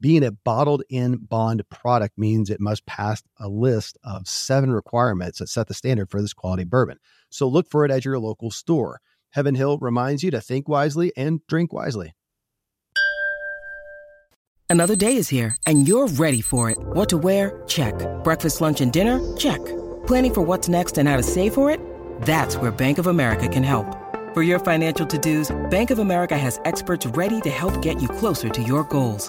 Being a bottled in bond product means it must pass a list of seven requirements that set the standard for this quality bourbon. So look for it at your local store. Heaven Hill reminds you to think wisely and drink wisely. Another day is here and you're ready for it. What to wear? Check. Breakfast, lunch, and dinner? Check. Planning for what's next and how to save for it? That's where Bank of America can help. For your financial to-dos, Bank of America has experts ready to help get you closer to your goals.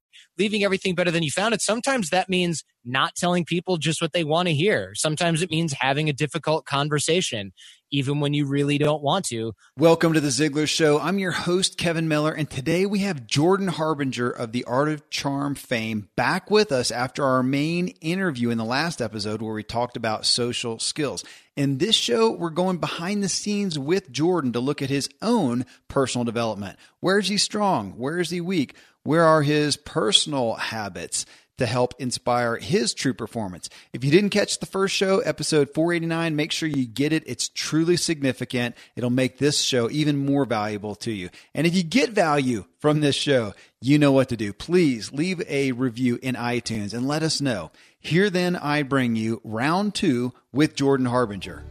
Leaving everything better than you found it. Sometimes that means not telling people just what they want to hear. Sometimes it means having a difficult conversation even when you really don't want to. Welcome to the Ziglar Show. I'm your host, Kevin Miller, and today we have Jordan Harbinger of the Art of Charm fame back with us after our main interview in the last episode where we talked about social skills. In this show, we're going behind the scenes with Jordan to look at his own personal development. Where is he strong? Where is he weak? Where are his personal habits? to help inspire his true performance. If you didn't catch the first show, episode 489, make sure you get it. It's truly significant. It'll make this show even more valuable to you. And if you get value from this show, you know what to do. Please leave a review in iTunes and let us know. Here then I bring you round two with Jordan Harbinger.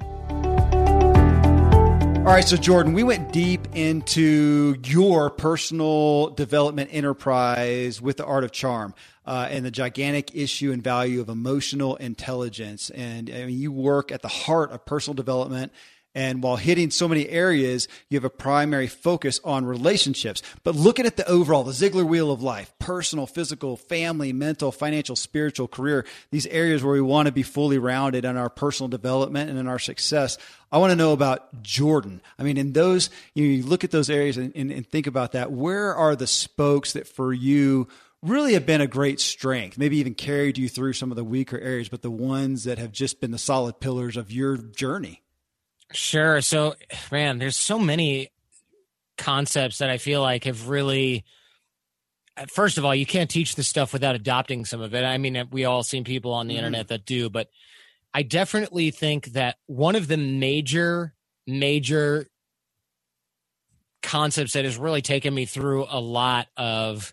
All right, so Jordan, we went deep into your personal development enterprise with the art of charm uh, and the gigantic issue and value of emotional intelligence. And I mean, you work at the heart of personal development. And while hitting so many areas, you have a primary focus on relationships. But looking at the overall, the Ziglar wheel of life, personal, physical, family, mental, financial, spiritual, career, these areas where we want to be fully rounded in our personal development and in our success. I want to know about Jordan. I mean, in those, you, know, you look at those areas and, and, and think about that. Where are the spokes that for you really have been a great strength, maybe even carried you through some of the weaker areas, but the ones that have just been the solid pillars of your journey? Sure. So, man, there's so many concepts that I feel like have really. First of all, you can't teach this stuff without adopting some of it. I mean, we all seen people on the mm-hmm. internet that do, but I definitely think that one of the major, major concepts that has really taken me through a lot of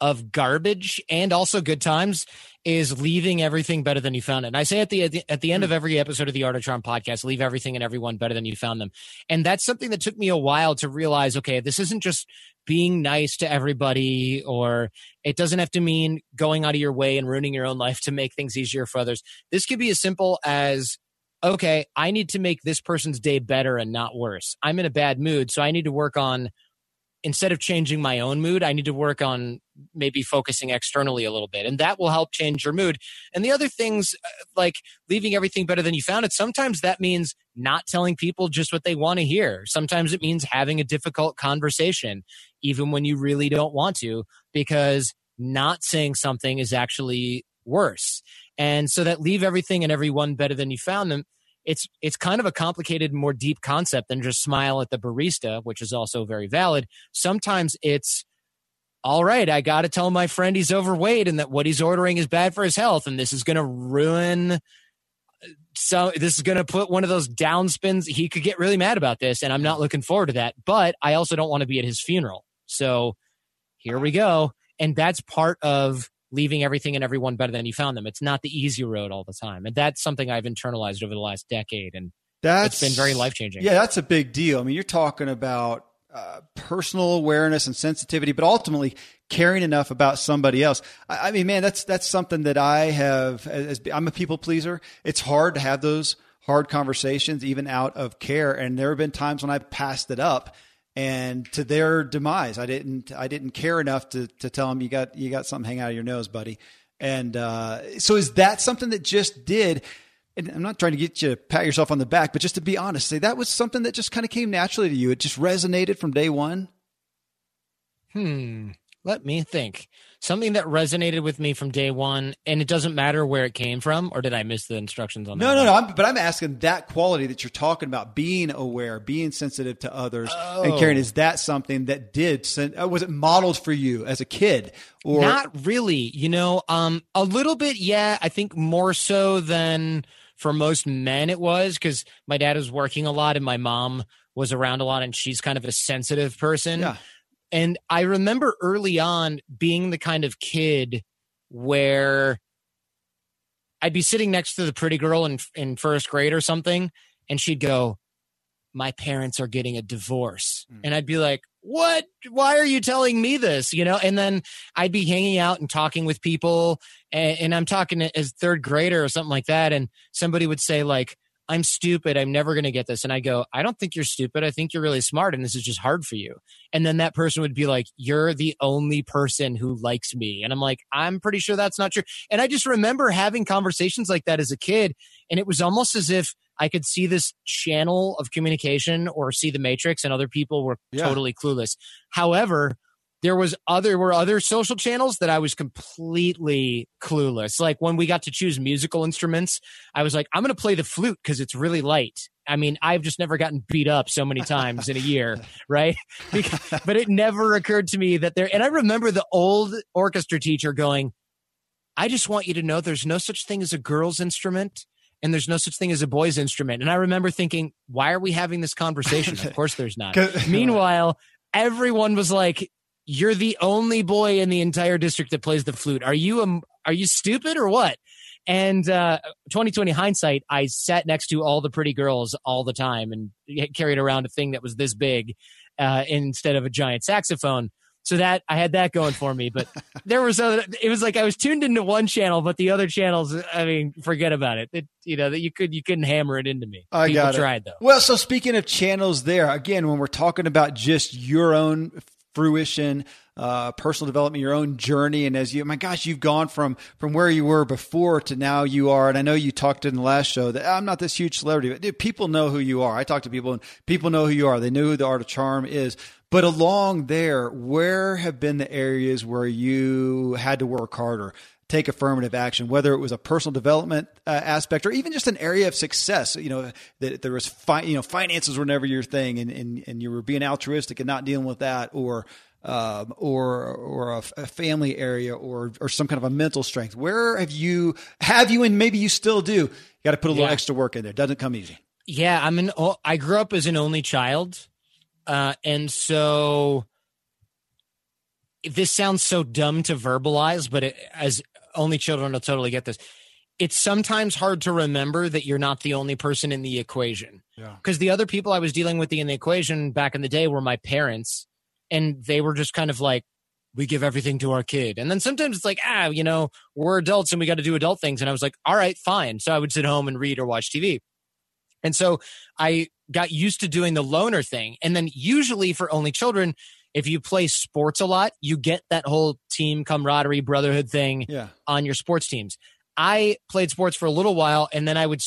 of garbage and also good times is leaving everything better than you found it. And I say at the, at the, at the end of hmm. every episode of the Art of Charm podcast, leave everything and everyone better than you found them. And that's something that took me a while to realize, okay, this isn't just being nice to everybody or it doesn't have to mean going out of your way and ruining your own life to make things easier for others. This could be as simple as okay, I need to make this person's day better and not worse. I'm in a bad mood, so I need to work on instead of changing my own mood, I need to work on maybe focusing externally a little bit. And that will help change your mood. And the other things, uh, like leaving everything better than you found it, sometimes that means not telling people just what they want to hear. Sometimes it means having a difficult conversation, even when you really don't want to, because not saying something is actually worse. And so that leave everything and everyone better than you found them it's it's kind of a complicated, more deep concept than just smile at the barista, which is also very valid. Sometimes it's all right, I got to tell my friend he's overweight and that what he's ordering is bad for his health, and this is going to ruin. Uh, so this is going to put one of those downspins. He could get really mad about this, and I'm not looking forward to that. But I also don't want to be at his funeral. So here we go, and that's part of leaving everything and everyone better than you found them. It's not the easy road all the time. And that's something I've internalized over the last decade. And That's it's been very life changing. Yeah, that's a big deal. I mean, you're talking about uh, personal awareness and sensitivity, but ultimately caring enough about somebody else. I, I mean, man, that's that's something that I have. As, I'm a people pleaser. It's hard to have those hard conversations, even out of care. And there have been times when I've passed it up, and to their demise, I didn't I didn't care enough to to tell them you got you got something hanging out of your nose, buddy. And uh, so, is that something that just did? And I'm not trying to get you to pat yourself on the back, but just to be honest, say that was something that just kind of came naturally to you. It just resonated from day one. Hmm. Let me think. Something that resonated with me from day one, and it doesn't matter where it came from, or did I miss the instructions on that? No, no, no. I'm, but I'm asking that quality that you're talking about, being aware, being sensitive to others, oh. and caring, Is that something that did? Uh, was it modeled for you as a kid? Or not really? You know, um, a little bit. Yeah, I think more so than for most men it was because my dad was working a lot and my mom was around a lot, and she's kind of a sensitive person. Yeah. And I remember early on being the kind of kid where I'd be sitting next to the pretty girl in in first grade or something, and she'd go, "My parents are getting a divorce," mm. and I'd be like, "What? Why are you telling me this?" You know, and then I'd be hanging out and talking with people, and, and I'm talking as third grader or something like that, and somebody would say like, I'm stupid. I'm never going to get this. And I go, I don't think you're stupid. I think you're really smart. And this is just hard for you. And then that person would be like, You're the only person who likes me. And I'm like, I'm pretty sure that's not true. And I just remember having conversations like that as a kid. And it was almost as if I could see this channel of communication or see the matrix and other people were yeah. totally clueless. However, there was other were other social channels that I was completely clueless. Like when we got to choose musical instruments, I was like, I'm going to play the flute because it's really light. I mean, I've just never gotten beat up so many times in a year, right? Because, but it never occurred to me that there. And I remember the old orchestra teacher going, "I just want you to know there's no such thing as a girl's instrument." and there's no such thing as a boy's instrument. And I remember thinking, why are we having this conversation? of course there's not. Meanwhile, everyone was like, you're the only boy in the entire district that plays the flute. Are you a, are you stupid or what? And uh, 2020 hindsight, I sat next to all the pretty girls all the time and carried around a thing that was this big uh, instead of a giant saxophone. So that I had that going for me, but there was other. It was like I was tuned into one channel, but the other channels, I mean, forget about it. it you know that you could you couldn't hammer it into me. I People got it. tried though. Well, so speaking of channels, there again, when we're talking about just your own fruition, uh, personal development, your own journey, and as you, my gosh, you've gone from from where you were before to now you are. And I know you talked in the last show that I'm not this huge celebrity, but dude, people know who you are. I talk to people, and people know who you are. They know who the Art of Charm is. But along there, where have been the areas where you had to work harder? Take affirmative action, whether it was a personal development uh, aspect or even just an area of success. You know, that there was, fi- you know, finances were never your thing and, and, and you were being altruistic and not dealing with that or, um, or or a, a, family area or or some kind of a mental strength. Where have you have you and maybe you still do? You got to put a little yeah. extra work in there. Doesn't come easy. Yeah, I'm an. I grew up as an only child, uh, and so this sounds so dumb to verbalize, but it, as only children will totally get this. It's sometimes hard to remember that you're not the only person in the equation. Because yeah. the other people I was dealing with in the equation back in the day were my parents, and they were just kind of like, we give everything to our kid. And then sometimes it's like, ah, you know, we're adults and we got to do adult things. And I was like, all right, fine. So I would sit home and read or watch TV. And so I got used to doing the loner thing. And then usually for only children, if you play sports a lot, you get that whole team camaraderie, brotherhood thing yeah. on your sports teams. I played sports for a little while and then I would,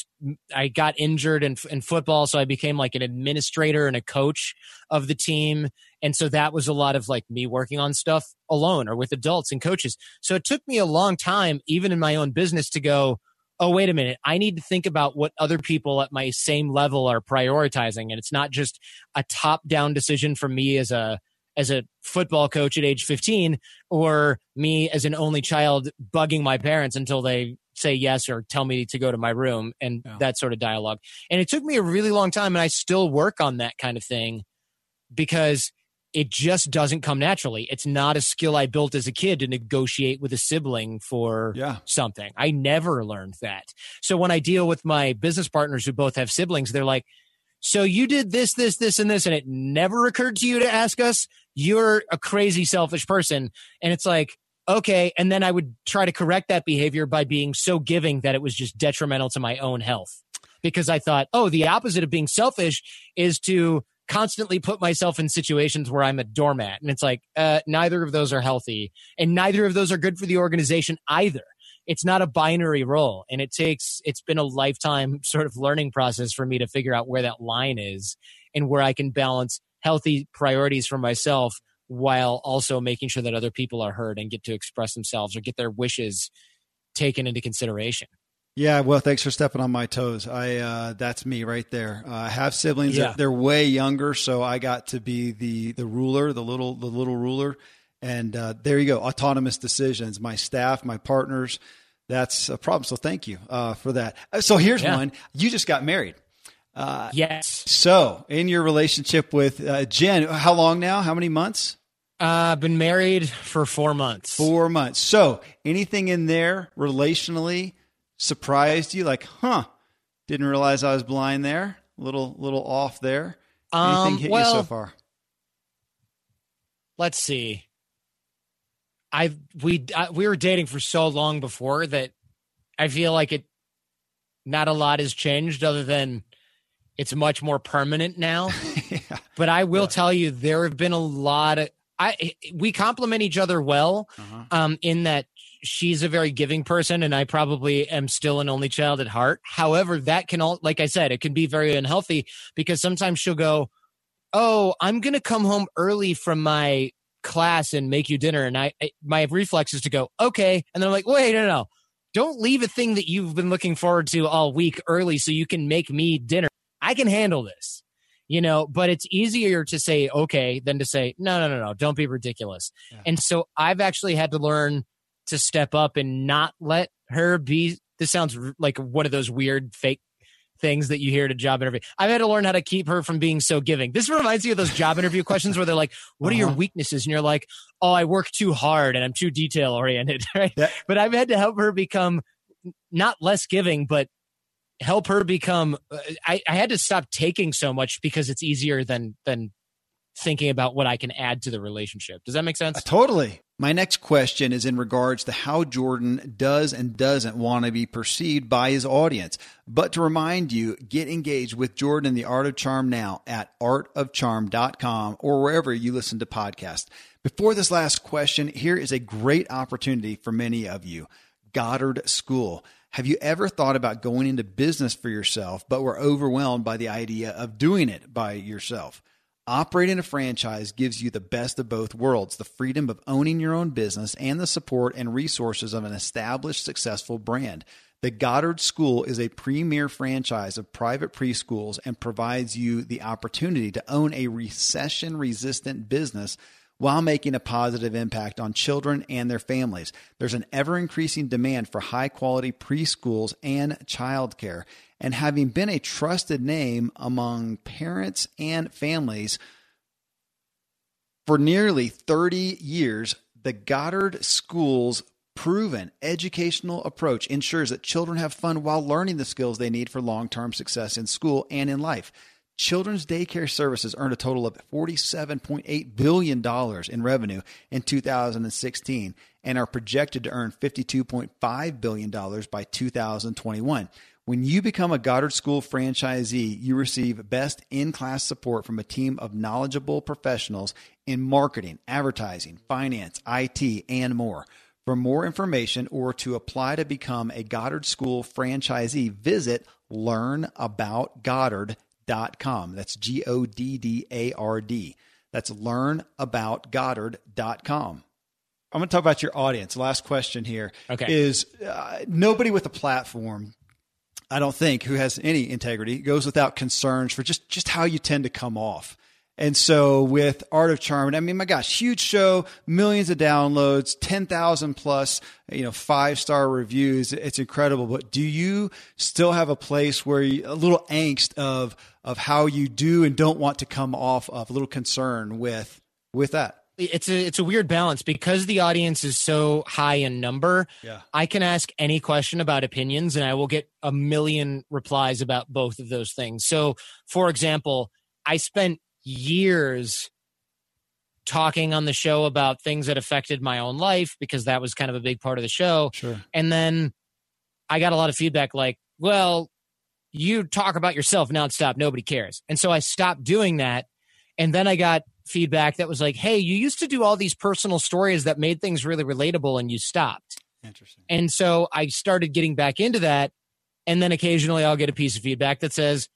I got injured in, in football. So I became like an administrator and a coach of the team. And so that was a lot of like me working on stuff alone or with adults and coaches. So it took me a long time, even in my own business, to go, oh, wait a minute. I need to think about what other people at my same level are prioritizing. And it's not just a top down decision for me as a, as a football coach at age 15 or me as an only child bugging my parents until they say yes or tell me to go to my room and that sort of dialogue. And it took me a really long time and I still work on that kind of thing because it just doesn't come naturally. It's not a skill I built as a kid to negotiate with a sibling for yeah. something. I never learned that. So when I deal with my business partners who both have siblings, they're like, so you did this, this, this, and this, and it never occurred to you to ask us. You're a crazy, selfish person. And it's like, okay. And then I would try to correct that behavior by being so giving that it was just detrimental to my own health. Because I thought, oh, the opposite of being selfish is to constantly put myself in situations where I'm a doormat. And it's like, uh, neither of those are healthy. And neither of those are good for the organization either it's not a binary role and it takes it's been a lifetime sort of learning process for me to figure out where that line is and where I can balance healthy priorities for myself while also making sure that other people are heard and get to express themselves or get their wishes taken into consideration. Yeah, well, thanks for stepping on my toes. I uh, that's me right there. Uh, I have siblings; yeah. they're way younger, so I got to be the the ruler, the little the little ruler. And uh, there you go, autonomous decisions. My staff, my partners, that's a problem. So thank you uh, for that. Uh, so here's yeah. one. You just got married. Uh, yes. So in your relationship with uh, Jen, how long now? How many months? I've uh, been married for four months. Four months. So anything in there relationally surprised you? Like, huh? Didn't realize I was blind there. Little, little off there. Anything um, hit well, you so far? Let's see. I we I, we were dating for so long before that I feel like it not a lot has changed other than it's much more permanent now. yeah. But I will yeah. tell you there have been a lot of I we complement each other well uh-huh. um in that she's a very giving person and I probably am still an only child at heart. However, that can all like I said, it can be very unhealthy because sometimes she'll go, "Oh, I'm going to come home early from my class and make you dinner. And I, I my reflex is to go, okay. And then I'm like, wait, no, no, don't leave a thing that you've been looking forward to all week early so you can make me dinner. I can handle this, you know, but it's easier to say, okay, than to say, no, no, no, no, don't be ridiculous. Yeah. And so I've actually had to learn to step up and not let her be. This sounds like one of those weird fake things that you hear at a job interview. I've had to learn how to keep her from being so giving. This reminds me of those job interview questions where they're like, "What uh-huh. are your uh-huh. weaknesses?" And you're like, "Oh, I work too hard and I'm too detail oriented." Right? Yeah. But I've had to help her become not less giving, but help her become. Uh, I, I had to stop taking so much because it's easier than than thinking about what I can add to the relationship. Does that make sense? Uh, totally. My next question is in regards to how Jordan does and doesn't want to be perceived by his audience. But to remind you, get engaged with Jordan in the Art of Charm now at artofcharm.com or wherever you listen to podcasts. Before this last question, here is a great opportunity for many of you. Goddard School. Have you ever thought about going into business for yourself, but were overwhelmed by the idea of doing it by yourself? Operating a franchise gives you the best of both worlds the freedom of owning your own business and the support and resources of an established, successful brand. The Goddard School is a premier franchise of private preschools and provides you the opportunity to own a recession resistant business while making a positive impact on children and their families. There's an ever increasing demand for high quality preschools and childcare and having been a trusted name among parents and families for nearly 30 years, the Goddard School's proven educational approach ensures that children have fun while learning the skills they need for long term success in school and in life. Children's daycare services earned a total of $47.8 billion in revenue in 2016 and are projected to earn $52.5 billion by 2021. When you become a Goddard School franchisee, you receive best in class support from a team of knowledgeable professionals in marketing, advertising, finance, IT, and more. For more information or to apply to become a Goddard School franchisee, visit learnaboutgoddard.com. That's G O D D A R D. That's learnaboutgoddard.com. I'm going to talk about your audience. Last question here okay. is uh, nobody with a platform I don't think, who has any integrity, goes without concerns for just just how you tend to come off. And so with Art of Charm, I mean, my gosh, huge show, millions of downloads, 10,000 plus, you know, five star reviews. It's incredible. But do you still have a place where you, a little angst of, of how you do and don't want to come off of a little concern with with that? it's a it's a weird balance because the audience is so high in number. Yeah. I can ask any question about opinions and I will get a million replies about both of those things. So, for example, I spent years talking on the show about things that affected my own life because that was kind of a big part of the show. Sure. And then I got a lot of feedback like, well, you talk about yourself nonstop, nobody cares. And so I stopped doing that. And then I got feedback that was like, hey, you used to do all these personal stories that made things really relatable and you stopped. Interesting. And so I started getting back into that. And then occasionally I'll get a piece of feedback that says,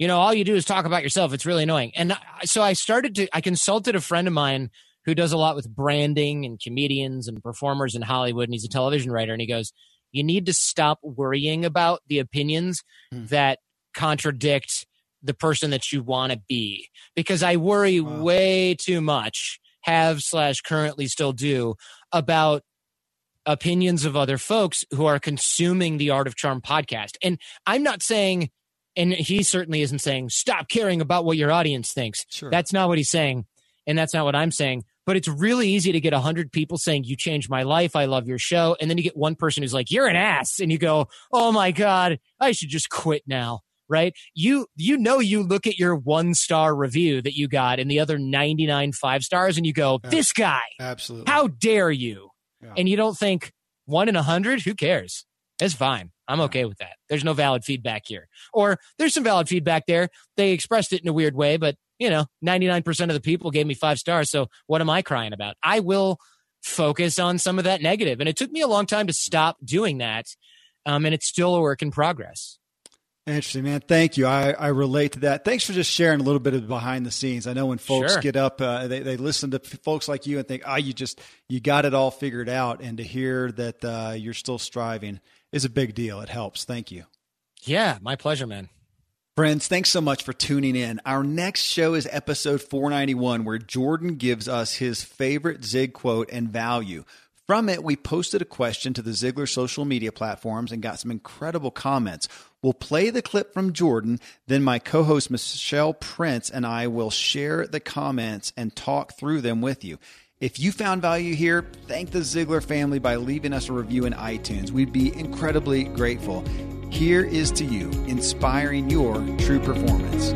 you know, all you do is talk about yourself. It's really annoying. And so I started to, I consulted a friend of mine who does a lot with branding and comedians and performers in Hollywood. And he's a television writer. And he goes, you need to stop worrying about the opinions hmm. that contradict the person that you want to be because I worry wow. way too much, have slash currently still do about opinions of other folks who are consuming the Art of Charm podcast. And I'm not saying, and he certainly isn't saying, stop caring about what your audience thinks. Sure. That's not what he's saying. And that's not what I'm saying. But it's really easy to get 100 people saying, You changed my life. I love your show. And then you get one person who's like, You're an ass. And you go, Oh my God, I should just quit now right? You you know you look at your one star review that you got and the other 99 five stars and you go, this guy. Absolutely. How dare you? Yeah. And you don't think one in a hundred, who cares? It's fine. I'm okay with that. There's no valid feedback here. Or there's some valid feedback there. They expressed it in a weird way, but you know, 99% of the people gave me five stars. So what am I crying about? I will focus on some of that negative. And it took me a long time to stop doing that. Um, and it's still a work in progress. Interesting, man. Thank you. I, I relate to that. Thanks for just sharing a little bit of behind the scenes. I know when folks sure. get up, uh, they, they listen to folks like you and think, oh, you just, you got it all figured out. And to hear that uh, you're still striving is a big deal. It helps. Thank you. Yeah, my pleasure, man. Friends, thanks so much for tuning in. Our next show is episode 491, where Jordan gives us his favorite Zig quote and value. From it, we posted a question to the Ziglar social media platforms and got some incredible comments. We'll play the clip from Jordan, then my co host Michelle Prince and I will share the comments and talk through them with you. If you found value here, thank the Ziglar family by leaving us a review in iTunes. We'd be incredibly grateful. Here is to you, inspiring your true performance.